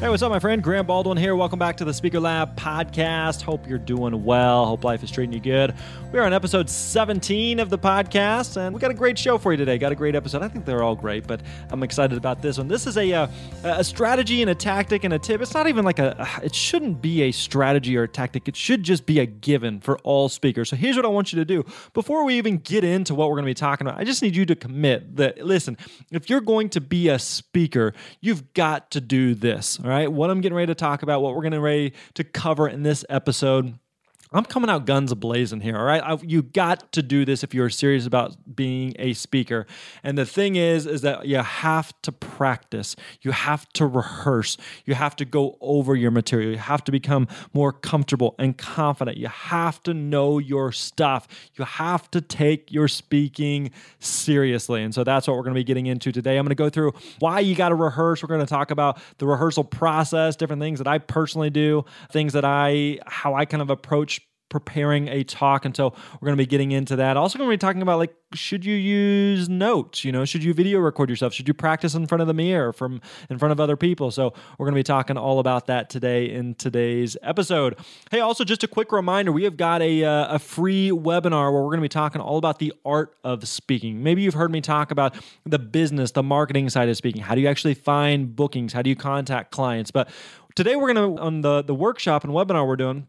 Hey, what's up, my friend? Grant Baldwin here. Welcome back to the Speaker Lab podcast. Hope you're doing well. Hope life is treating you good. We are on episode 17 of the podcast, and we got a great show for you today. Got a great episode. I think they're all great, but I'm excited about this one. This is a uh, a strategy and a tactic and a tip. It's not even like a. It shouldn't be a strategy or a tactic. It should just be a given for all speakers. So here's what I want you to do before we even get into what we're going to be talking about. I just need you to commit that. Listen, if you're going to be a speaker, you've got to do this right? What I'm getting ready to talk about, what we're getting ready to cover in this episode I'm coming out guns blazing here, all right? I, you got to do this if you're serious about being a speaker. And the thing is, is that you have to practice. You have to rehearse. You have to go over your material. You have to become more comfortable and confident. You have to know your stuff. You have to take your speaking seriously. And so that's what we're going to be getting into today. I'm going to go through why you got to rehearse. We're going to talk about the rehearsal process, different things that I personally do, things that I, how I kind of approach preparing a talk and so we're going to be getting into that. Also going to be talking about like should you use notes you know? Should you video record yourself? Should you practice in front of the mirror from in front of other people? So we're going to be talking all about that today in today's episode. Hey also just a quick reminder we have got a, uh, a free webinar where we're going to be talking all about the art of speaking. Maybe you've heard me talk about the business the marketing side of speaking. How do you actually find bookings? How do you contact clients? But today we're going to on the the workshop and webinar we're doing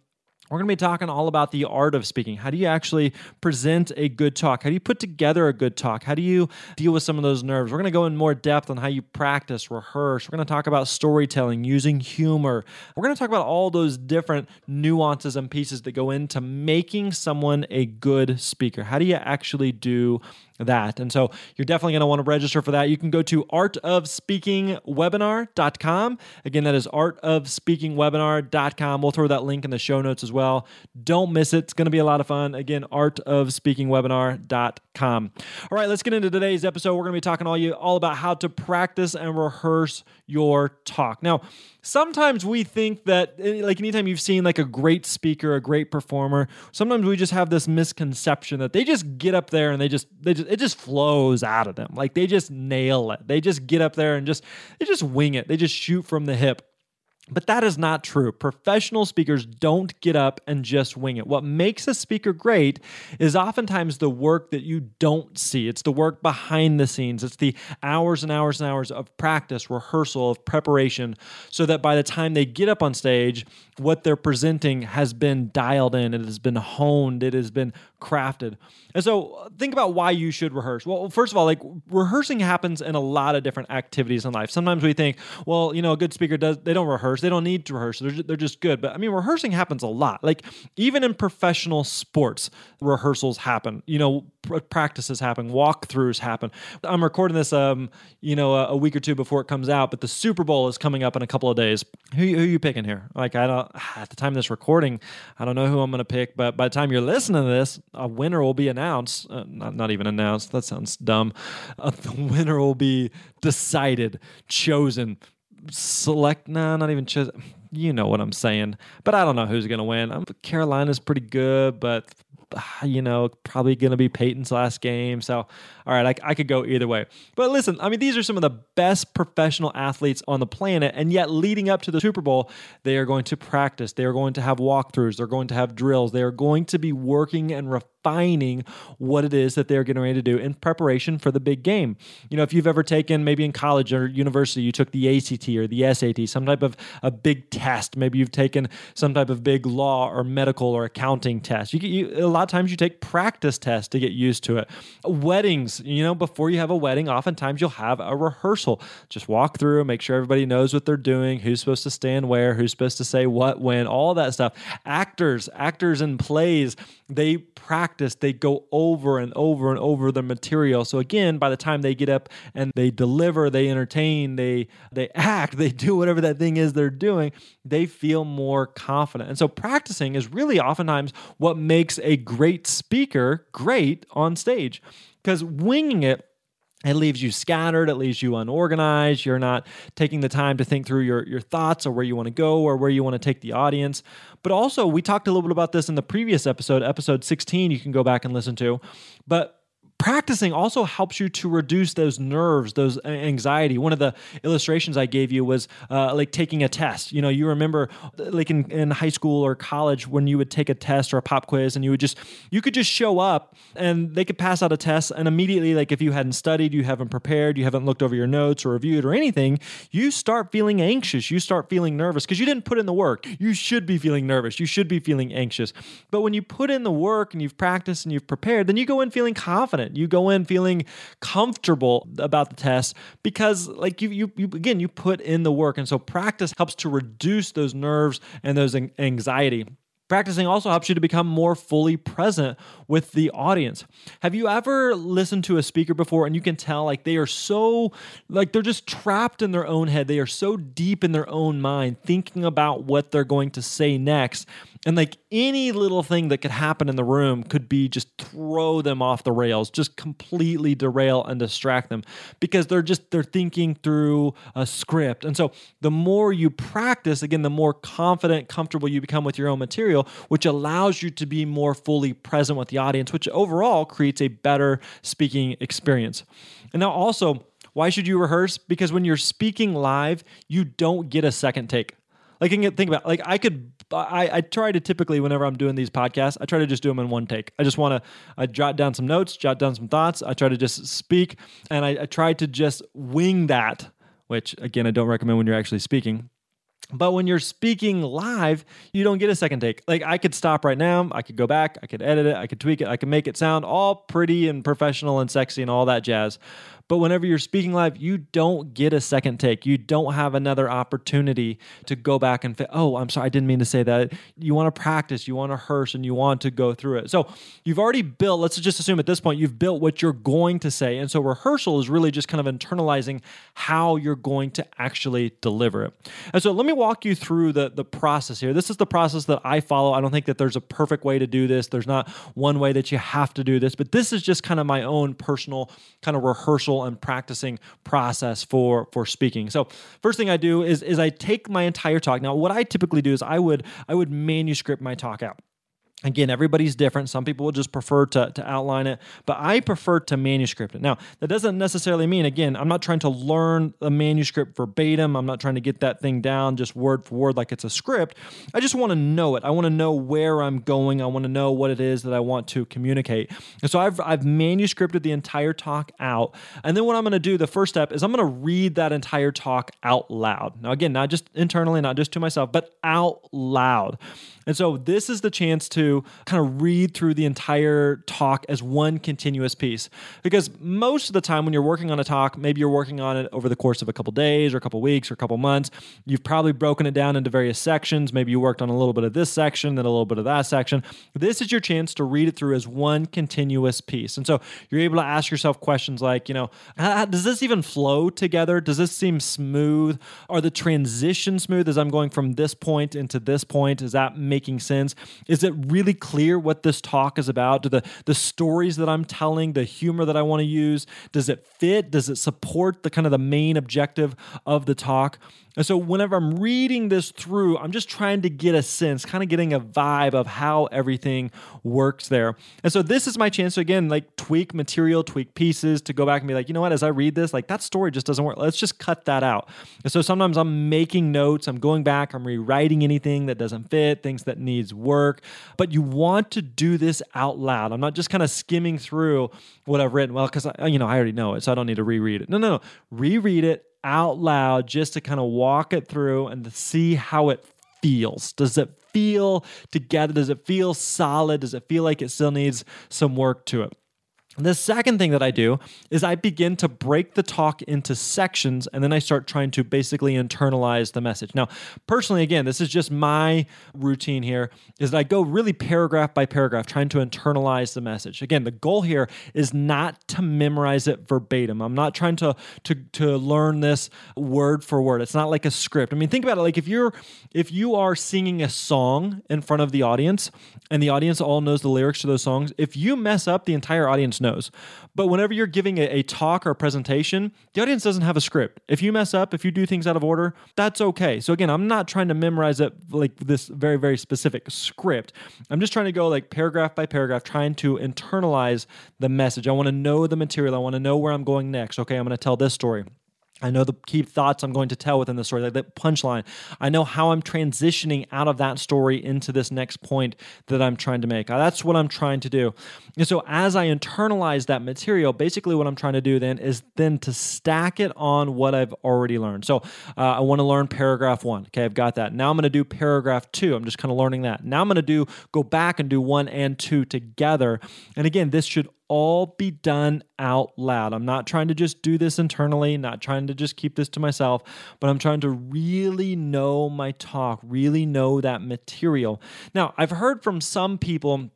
we're going to be talking all about the art of speaking. How do you actually present a good talk? How do you put together a good talk? How do you deal with some of those nerves? We're going to go in more depth on how you practice, rehearse. We're going to talk about storytelling, using humor. We're going to talk about all those different nuances and pieces that go into making someone a good speaker. How do you actually do that. And so you're definitely going to want to register for that. You can go to artofspeakingwebinar.com. Again, that is artofspeakingwebinar.com. We'll throw that link in the show notes as well. Don't miss it. It's going to be a lot of fun. Again, artofspeakingwebinar.com. All right, let's get into today's episode. We're going to be talking all you all about how to practice and rehearse your talk. Now, sometimes we think that eh, like anytime you've seen like a great speaker a great performer sometimes we just have this misconception that they just get up there and they just they just it just flows out of them like they just nail it they just get up there and just they just wing it they just shoot from the hip but that is not true. Professional speakers don't get up and just wing it. What makes a speaker great is oftentimes the work that you don't see. It's the work behind the scenes. It's the hours and hours and hours of practice, rehearsal, of preparation, so that by the time they get up on stage, what they're presenting has been dialed in, it has been honed, it has been crafted. And so think about why you should rehearse. Well, first of all, like rehearsing happens in a lot of different activities in life. Sometimes we think, well, you know, a good speaker does they don't rehearse. They don't need to rehearse. They're, they're just good. But I mean, rehearsing happens a lot. Like even in professional sports, rehearsals happen. You know, practices happen, walkthroughs happen. I'm recording this, um, you know, a, a, week or two before it comes out, but the Super Bowl is coming up in a couple of days. Who, who you picking here? Like, I don't, at the time of this recording, I don't know who I'm going to pick, but by the time you're listening to this, a winner will be announced. Uh, not, not even announced. That sounds dumb. Uh, the winner will be decided, chosen, select. Nah, not even chosen. You know what I'm saying. But I don't know who's going to win. Um, Carolina's pretty good, but Ah, you know, probably going to be Peyton's last game. So, all right, I, I, could go either way. But listen, I mean, these are some of the best professional athletes on the planet. And yet, leading up to the Super Bowl, they are going to practice. They are going to have walkthroughs. They're going to have drills. They are going to be working and refining refining what it is that they're getting ready to do in preparation for the big game. You know, if you've ever taken maybe in college or university, you took the ACT or the SAT, some type of a big test. Maybe you've taken some type of big law or medical or accounting test. You, you a lot of times you take practice tests to get used to it. Weddings, you know, before you have a wedding, oftentimes you'll have a rehearsal. Just walk through, make sure everybody knows what they're doing, who's supposed to stand where, who's supposed to say what, when, all that stuff. Actors, actors in plays, they practice, they go over and over and over the material. So again, by the time they get up and they deliver, they entertain, they they act, they do whatever that thing is they're doing, they feel more confident. And so practicing is really oftentimes what makes a great speaker great on stage. Because winging it it leaves you scattered. It leaves you unorganized. You're not taking the time to think through your, your thoughts or where you want to go or where you want to take the audience. But also we talked a little bit about this in the previous episode episode 16 you can go back and listen to. But practicing also helps you to reduce those nerves, those anxiety. One of the illustrations I gave you was uh, like taking a test. You know, you remember like in, in high school or college when you would take a test or a pop quiz and you would just, you could just show up and they could pass out a test. And immediately, like if you hadn't studied, you haven't prepared, you haven't looked over your notes or reviewed or anything, you start feeling anxious. You start feeling nervous because you didn't put in the work. You should be feeling nervous. You should be feeling anxious. But when you put in the work and you've practiced and you've prepared, then you go in feeling confident you go in feeling comfortable about the test because like you, you, you again, you put in the work. And so practice helps to reduce those nerves and those anxiety. Practicing also helps you to become more fully present with the audience. Have you ever listened to a speaker before and you can tell like they are so like they're just trapped in their own head. They are so deep in their own mind thinking about what they're going to say next and like any little thing that could happen in the room could be just throw them off the rails, just completely derail and distract them because they're just they're thinking through a script. And so the more you practice, again, the more confident, comfortable you become with your own material, which allows you to be more fully present with the audience, which overall creates a better speaking experience. And now also, why should you rehearse? Because when you're speaking live, you don't get a second take. Like, think about like I could I, I try to typically whenever I'm doing these podcasts, I try to just do them in one take. I just want to I jot down some notes, jot down some thoughts. I try to just speak, and I, I try to just wing that. Which again, I don't recommend when you're actually speaking. But when you're speaking live, you don't get a second take. Like I could stop right now, I could go back, I could edit it, I could tweak it, I could make it sound all pretty and professional and sexy and all that jazz. But whenever you're speaking live, you don't get a second take. You don't have another opportunity to go back and, say, oh, I'm sorry, I didn't mean to say that. You want to practice, you want to rehearse, and you want to go through it. So you've already built, let's just assume at this point, you've built what you're going to say. And so rehearsal is really just kind of internalizing how you're going to actually deliver it. And so let me walk you through the, the process here. This is the process that I follow. I don't think that there's a perfect way to do this. There's not one way that you have to do this, but this is just kind of my own personal kind of rehearsal and practicing process for for speaking. So first thing I do is is I take my entire talk. Now what I typically do is I would I would manuscript my talk out. Again, everybody's different. Some people will just prefer to, to outline it, but I prefer to manuscript it. Now, that doesn't necessarily mean, again, I'm not trying to learn a manuscript verbatim. I'm not trying to get that thing down just word for word like it's a script. I just want to know it. I want to know where I'm going. I want to know what it is that I want to communicate. And so I've, I've manuscripted the entire talk out. And then what I'm going to do, the first step is I'm going to read that entire talk out loud. Now, again, not just internally, not just to myself, but out loud. And so this is the chance to kind of read through the entire talk as one continuous piece. Because most of the time when you're working on a talk, maybe you're working on it over the course of a couple days or a couple weeks or a couple months, you've probably broken it down into various sections. Maybe you worked on a little bit of this section, then a little bit of that section. This is your chance to read it through as one continuous piece. And so you're able to ask yourself questions like, you know, ah, ah, does this even flow together? Does this seem smooth? Are the transitions smooth as I'm going from this point into this point? Is that making sense? Is it really clear what this talk is about? Do the, the stories that I'm telling, the humor that I want to use, does it fit? Does it support the kind of the main objective of the talk? And so whenever I'm reading this through, I'm just trying to get a sense, kind of getting a vibe of how everything works there. And so this is my chance to again like tweak material, tweak pieces to go back and be like, you know what, as I read this, like that story just doesn't work. Let's just cut that out. And so sometimes I'm making notes, I'm going back, I'm rewriting anything that doesn't fit, things that needs work. But you want to do this out loud. I'm not just kind of skimming through what I've written. Well, because you know I already know it, so I don't need to reread it. No, no, no. Reread it out loud just to kind of walk it through and to see how it feels. Does it feel together? Does it feel solid? Does it feel like it still needs some work to it? The second thing that I do is I begin to break the talk into sections and then I start trying to basically internalize the message. Now, personally, again, this is just my routine here, is that I go really paragraph by paragraph trying to internalize the message. Again, the goal here is not to memorize it verbatim. I'm not trying to to to learn this word for word. It's not like a script. I mean, think about it like if you're if you are singing a song in front of the audience and the audience all knows the lyrics to those songs, if you mess up, the entire audience knows. But whenever you're giving a, a, talk or a presentation, the audience doesn't have a script. If you mess up, if you do things out of order, that's okay. So again, I'm not trying to memorize it like this very, very specific script. I'm just trying to go like paragraph by paragraph, trying to internalize the message. I want to know the material. I want to know where I'm going next. Okay, I'm going to tell this story. I know the key thoughts I'm going to tell within the story, like the punchline. I know how I'm transitioning out of that story into this next point that I'm trying to make. Uh, that's what I'm trying to do. And so as I internalize that material, basically what I'm trying to do then is then to stack it on what I've already learned. So uh, I want to learn paragraph one. Okay, I've got that. Now I'm going to do paragraph two. I'm just kind of learning that. Now I'm going to do go back and do one and two together. And again, this should all be done out loud. I'm not trying to just do this internally, not trying to just keep this to myself, but I'm trying to really know my talk, really know that material. Now, I've heard from some people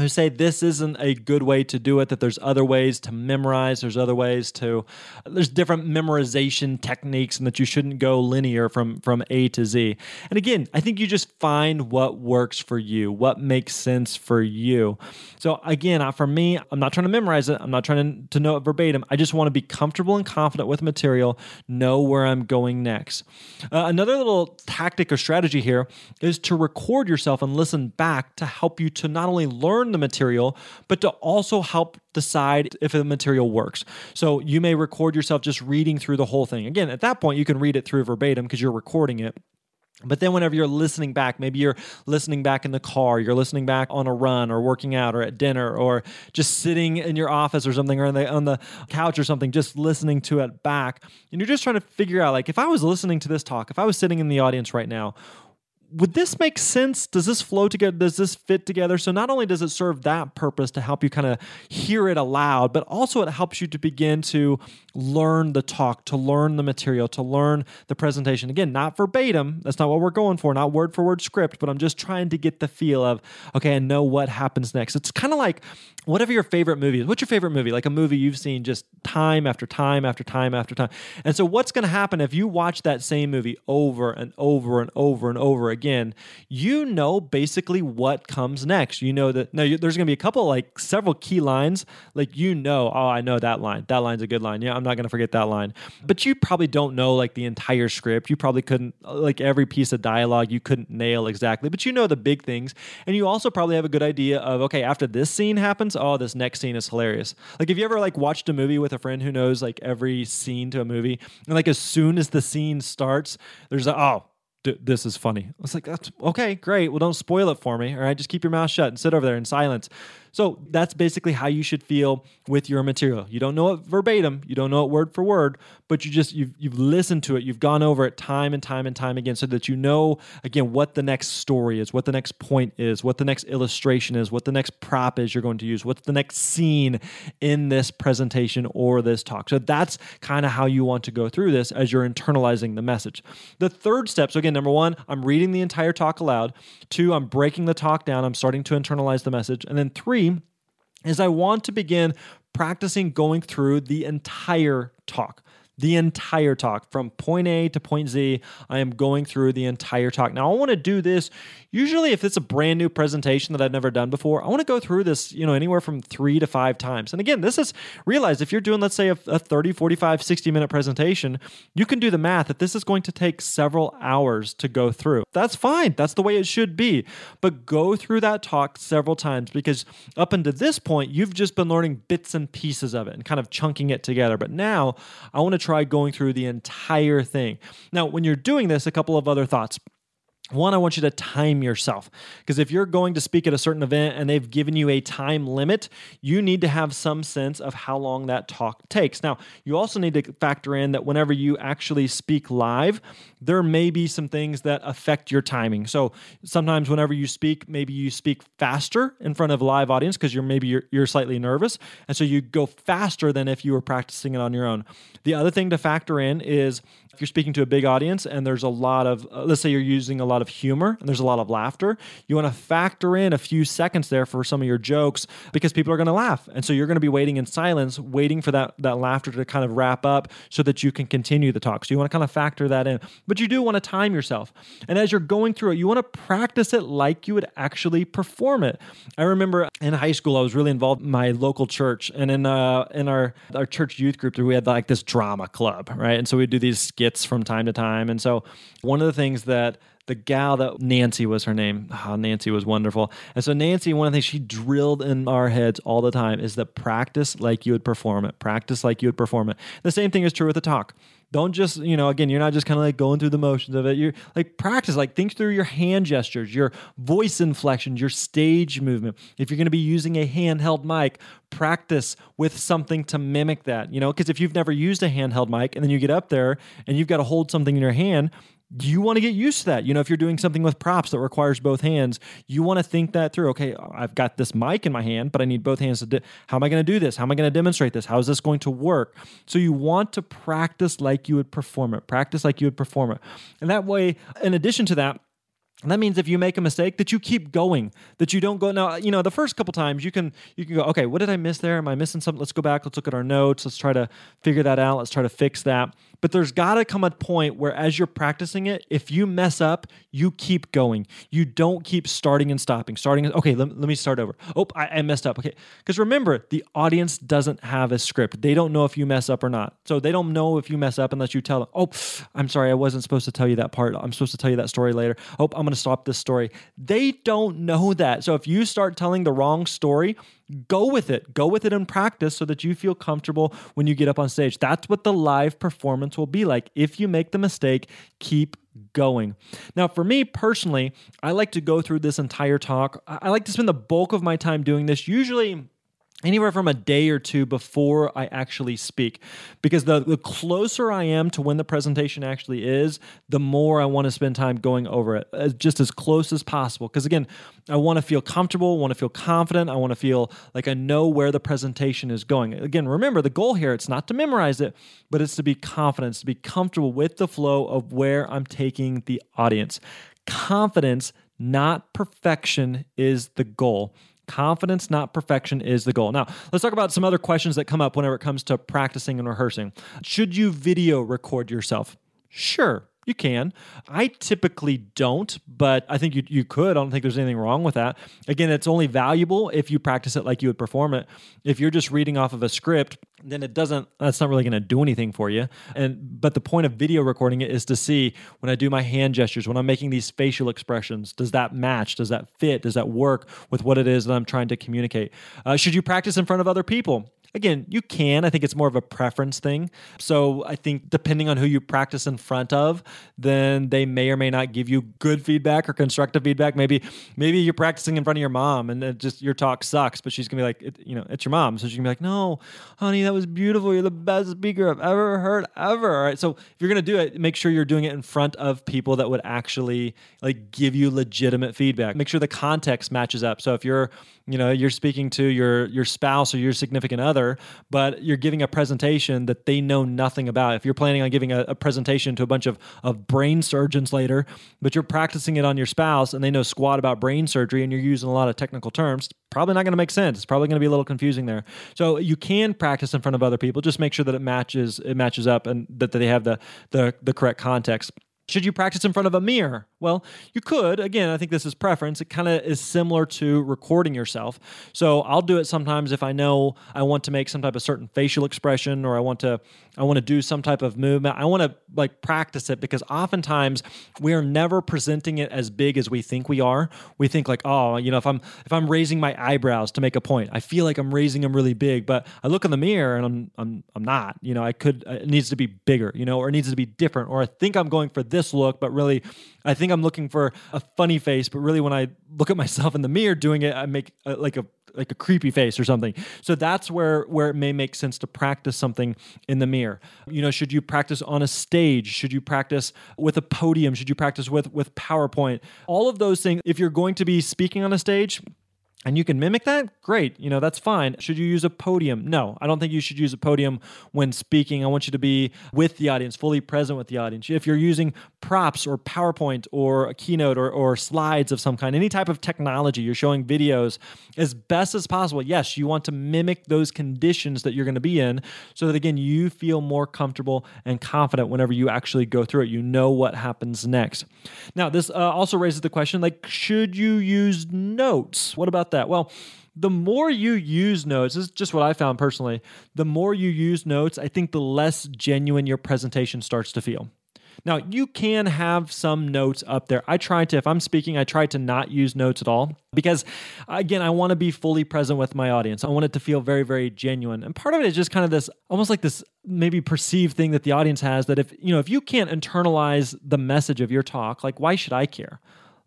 who say this isn't a good way to do it that there's other ways to memorize there's other ways to there's different memorization techniques and that you shouldn't go linear from from a to z. And again i think you just find what works for you what makes sense for you. So again for me i'm not trying to memorize it i'm not trying to, to know it verbatim. I just want to be comfortable and confident with material know where i'm going next. Uh, another little tactic or strategy here is to record yourself and listen back to help you to not only learn the material, but to also help decide if the material works. So you may record yourself just reading through the whole thing. Again, at that point, you can read it through verbatim because you're recording it. But then, whenever you're listening back, maybe you're listening back in the car, you're listening back on a run or working out or at dinner or just sitting in your office or something or on the, on the couch or something, just listening to it back. And you're just trying to figure out like, if I was listening to this talk, if I was sitting in the audience right now, would this make sense? Does this flow together? Does this fit together? So not only does it serve that purpose to help you kind of hear it aloud, but also it helps you to begin to learn the talk, to learn the material, to learn the presentation. Again, not verbatim. That's not what we're going for, not word for word script, but I'm just trying to get the feel of, okay, I know what happens next. It's kind of like whatever your favorite movie is. What's your favorite movie? Like a movie you've seen just time after time after time after time. And so what's going to happen if you watch that same movie over and over and over and over again? Again, you know basically what comes next. You know that now there's going to be a couple like several key lines like you know, oh, I know that line. That line's a good line. Yeah, I'm not going to forget that line. But you probably don't know like the entire script. You probably couldn't like every piece of dialogue you couldn't nail exactly, but you know the big things. And you also probably have a good idea of okay, after this scene happens, oh, this next scene is hilarious. Like, have you ever like watched a movie with a friend who knows like every scene to a movie, and like as soon as the scene starts, there's a oh, this is funny. I was like, that's okay, great. Well, don't spoil it for me. All right, just keep your mouth shut and sit over there in silence. So that's basically how you should feel with your material. You don't know it verbatim, you don't know it word for word, but you just you've you've listened to it, you've gone over it time and time and time again so that you know again what the next story is, what the next point is, what the next illustration is, what the next prop is you're going to use, what's the next scene in this presentation or this talk. So that's kind of how you want to go through this as you're internalizing the message. The third step, so again, number 1, I'm reading the entire talk aloud. 2, I'm breaking the talk down, I'm starting to internalize the message. And then 3, three is I want to begin practicing going through the entire talk the entire talk from point A to point Z. I am going through the entire talk. Now, I want to do this usually if it's a brand new presentation that I've never done before. I want to go through this, you know, anywhere from three to five times. And again, this is realize if you're doing, let's say, a, a 30, 45, 60 minute presentation, you can do the math that this is going to take several hours to go through. That's fine. That's the way it should be. But go through that talk several times because up until this point, you've just been learning bits and pieces of it and kind of chunking it together. But now I want to try going through the entire thing. Now, when you're doing this, a couple of other thoughts. One, I want you to time yourself. Because if you're going to speak at a certain event and they've given you a time limit, you need to have some sense of how long that talk takes. Now, you also need to factor in that whenever you actually speak live, there may be some things that affect your timing. So sometimes whenever you speak, maybe you speak faster in front of a live audience because you're maybe you're, you're slightly nervous. And so you go faster than if you were practicing it on your own. The other thing to factor in is if you're speaking to a big audience and there's a lot of, uh, let's say you're using a lot of humor and there's a lot of laughter, you want to factor in a few seconds there for some of your jokes because people are going to laugh. And so you're going to be waiting in silence, waiting for that, that laughter to kind of wrap up so that you can continue the talk. So you want to kind of factor that in. But you do want to time yourself. And as you're going through it, you want to practice it like you would actually perform it. I remember in high school, I was really involved in my local church. And in, uh, in our, our church youth group, we had like this drama club, right? And so we'd do these skits from time to time. And so one of the things that the gal that Nancy was her name. Oh, Nancy was wonderful. And so Nancy, one of the things she drilled in our heads all the time is that practice like you would perform it. Practice like you would perform it. The same thing is true with the talk. Don't just, you know, again, you're not just kind of like going through the motions of it. You're like practice, like think through your hand gestures, your voice inflections, your stage movement. If you're going to be using a handheld mic, practice with something to mimic that, you know, because if you've never used a handheld mic and then you get up there and you've got to hold something in your hand, you want to get used to that. You know, if you're doing something with props that requires both hands, you want to think that through. Okay, I've got this mic in my hand, but I need both hands to. Di- How am I going to do this? How am I going to demonstrate this? How is this going to work? So you want to practice like you would perform it. Practice like you would perform it, and that way, in addition to that that means if you make a mistake, that you keep going, that you don't go. Now, you know, the first couple times you can you can go, okay, what did I miss there? Am I missing something? Let's go back. Let's look at our notes. Let's try to figure that out. Let's try to fix that. But there's got to come a point where, as you're practicing it, if you mess up, you keep going. You don't keep starting and stopping. Starting, okay, let, let me start over. Oh, I, I messed up. Okay, because remember, the audience doesn't have a script. They don't know if you mess up or not. So they don't know if you mess up unless you tell them. Oh, I'm sorry, I wasn't supposed to tell you that part. I'm supposed to tell you that story later. Oh, I'm going to stop this story. They don't know that. So if you start telling the wrong story, go with it. Go with it in practice so that you feel comfortable when you get up on stage. That's what the live performance will be like. If you make the mistake, keep going. Now, for me personally, I like to go through this entire talk. I like to spend the bulk of my time doing this, usually anywhere from a day or two before I actually speak. Because the, the closer I am to when the presentation actually is, the more I want to spend time going over it, as, just as close as possible. Because again, I want to feel comfortable, want to feel confident, I want to feel like I know where the presentation is going. Again, remember the goal here, it's not to memorize it, but it's to be confident, to be comfortable with the flow of where I'm taking the audience. Confidence, not perfection, is the goal. Confidence, not perfection, is the goal. Now, let's talk about some other questions that come up whenever it comes to practicing and rehearsing. Should you video record yourself? Sure, you can. I typically don't, but I think you, you could. I don't think there's anything wrong with that. Again, it's only valuable if you practice it like you would perform it. If you're just reading off of a script, then it doesn't that's not really going to do anything for you and but the point of video recording it is to see when i do my hand gestures when i'm making these facial expressions does that match does that fit does that work with what it is that i'm trying to communicate uh, should you practice in front of other people Again, you can. I think it's more of a preference thing. So I think depending on who you practice in front of, then they may or may not give you good feedback or constructive feedback. Maybe maybe you're practicing in front of your mom and just your talk sucks, but she's gonna be like, it, you know, it's your mom, so she's gonna be like, no, honey, that was beautiful. You're the best speaker I've ever heard ever. All right. So if you're gonna do it, make sure you're doing it in front of people that would actually like give you legitimate feedback. Make sure the context matches up. So if you're you know you're speaking to your your spouse or your significant other but you're giving a presentation that they know nothing about. If you're planning on giving a, a, presentation to a bunch of, of brain surgeons later but you're practicing it on your spouse and they know squat about brain surgery and you're using a lot of technical terms probably not going to make sense. It's probably going to be a little confusing there. So you can practice in front of other people. Just make sure that it matches it matches up and that they have the the, the correct context. Should you practice in front of a mirror? Well, you could. Again, I think this is preference. It kind of is similar to recording yourself. So I'll do it sometimes if I know I want to make some type of certain facial expression or I want to I want to do some type of movement. I want to like practice it because oftentimes we are never presenting it as big as we think we are. We think like, oh, you know, if I'm if I'm raising my eyebrows to make a point, I feel like I'm raising them really big, but I look in the mirror and I'm I'm I'm not. You know, I could it needs to be bigger, you know, or it needs to be different or I think I'm going for this look, but really I think I'm looking for a funny face, but really when I look at myself in the mirror doing it, I make a, like a like a creepy face or something. So that's where where it may make sense to practice something in the mirror. You know, should you practice on a stage? Should you practice with a podium? Should you practice with with PowerPoint? All of those things. If you're going to be speaking on a stage, and you can mimic that great you know that's fine should you use a podium no i don't think you should use a podium when speaking i want you to be with the audience fully present with the audience if you're using props or powerpoint or a keynote or, or slides of some kind any type of technology you're showing videos as best as possible yes you want to mimic those conditions that you're going to be in so that again you feel more comfortable and confident whenever you actually go through it you know what happens next now this uh, also raises the question like should you use notes what about that? Well, the more you use notes, this is just what I found personally, the more you use notes, I think the less genuine your presentation starts to feel. Now, you can have some notes up there. I try to, if I'm speaking, I try to not use notes at all because, again, I want to be fully present with my audience. I want it to feel very, very genuine. And part of it is just kind of this almost like this maybe perceived thing that the audience has that if, you know, if you can't internalize the message of your talk, like, why should I care?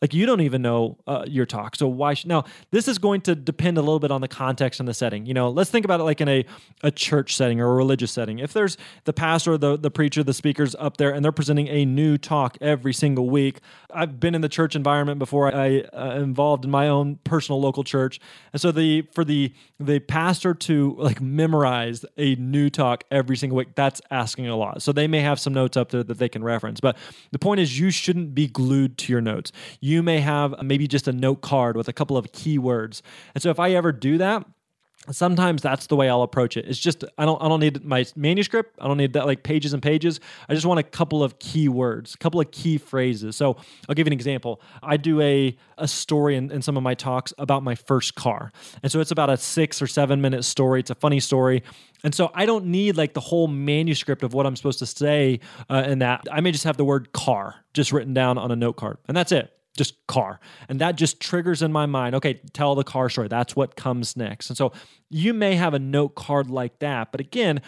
Like you don't even know uh, your talk. So why? Sh- now this is going to depend a little bit on the context and the setting. You know, let's think about it like in a, a church setting or a religious setting. If there's the pastor, the the preacher, the speakers up there, and they're presenting a new talk every single week. I've been in the church environment before. I uh, involved in my own personal local church, and so the for the the pastor to like memorize a new talk every single week, that's asking a lot. So they may have some notes up there that they can reference. But the point is, you shouldn't be glued to your notes. You you may have maybe just a note card with a couple of keywords. And so if I ever do that, sometimes that's the way I'll approach it. It's just I don't I don't need my manuscript. I don't need that like pages and pages. I just want a couple of key words, a couple of key phrases. So I'll give you an example. I do a a story in, in some of my talks about my first car. And so it's about a six or seven minute story. It's a funny story. And so I don't need like the whole manuscript of what I'm supposed to say uh, in that. I may just have the word car just written down on a note card. And that's it just car. And that just triggers in my mind, okay, tell the car story. That's what comes next. And so you may have a note card like that. But again,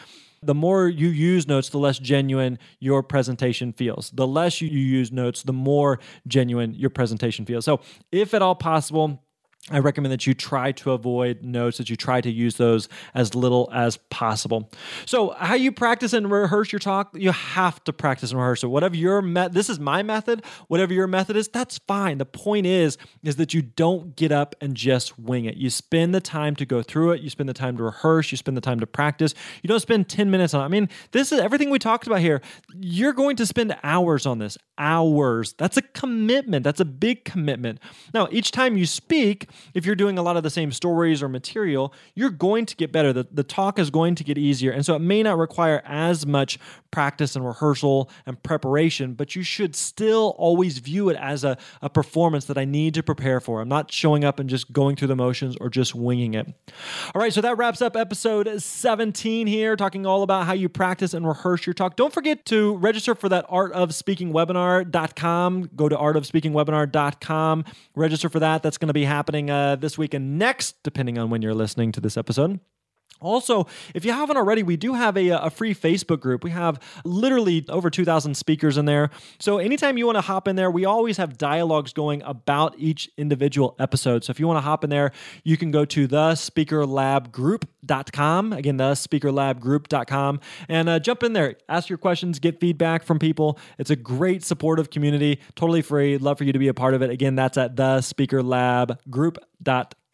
the more you use notes, the less genuine your presentation feels. The less you use notes, the more genuine your presentation feels. So, if at all possible, I recommend that you try to avoid notes, that you try to use those as little as possible. So, how you practice and rehearse your talk, you have to practice and rehearse it. Whatever your met, this is my method. Whatever your method is, that's fine. The point is, is that you don't get up and just wing it. You spend the time to go through it. You spend the time to rehearse. You spend the time to practice. You don't spend ten minutes on. it. I mean, this is everything we talked about here. You're going to spend hours on this. Hours. That's a commitment. That's a big commitment. Now, each time you speak if you're doing a lot of the same stories or material, you're going to get better. The, the talk is going to get easier. And so it may not require as much practice and rehearsal and preparation, but you should still always view it as a, a performance that I need to prepare for. I'm not showing up and just going through the motions or just winging it. All right, so that wraps up episode 17 here, talking all about how you practice and rehearse your talk. Don't forget to register for that Art of Speaking webinar.com. Go to artofspeakingwebinar.com, register for that. That's going to be happening uh, this week and next, depending on when you're listening to this episode. Also, if you haven't already, we do have a, a free Facebook group. We have literally over 2,000 speakers in there. So, anytime you want to hop in there, we always have dialogues going about each individual episode. So, if you want to hop in there, you can go to the speakerlabgroup.com. Again, the speakerlabgroup.com and uh, jump in there, ask your questions, get feedback from people. It's a great supportive community, totally free. Love for you to be a part of it. Again, that's at the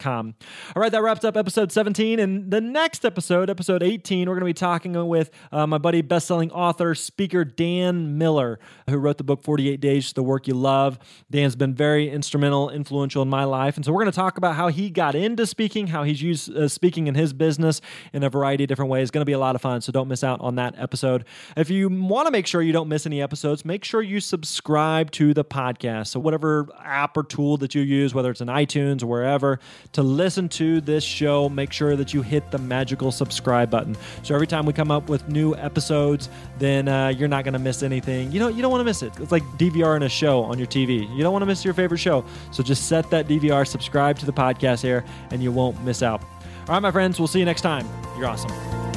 All right, that wraps up episode 17. And the next episode, episode 18, we're going to be talking with uh, my buddy, best-selling author, speaker Dan Miller, who wrote the book 48 Days to the Work You Love. Dan's been very instrumental, influential in my life. And so we're going to talk about how he got into speaking, how he's used uh, speaking in his business in a variety of different ways. It's going to be a lot of fun. So don't miss out on that episode. If you want to make sure you don't miss any episodes, make sure you subscribe to the podcast. So whatever app or tool that you use, whether it's in iTunes or wherever, to listen to this show, make sure that you hit the magical subscribe button. So every time we come up with new episodes, then uh, you're not going to miss anything. You know, you don't want to miss it. It's like DVR in a show on your TV. You don't want to miss your favorite show. So just set that DVR, subscribe to the podcast here, and you won't miss out. All right, my friends, we'll see you next time. You're awesome.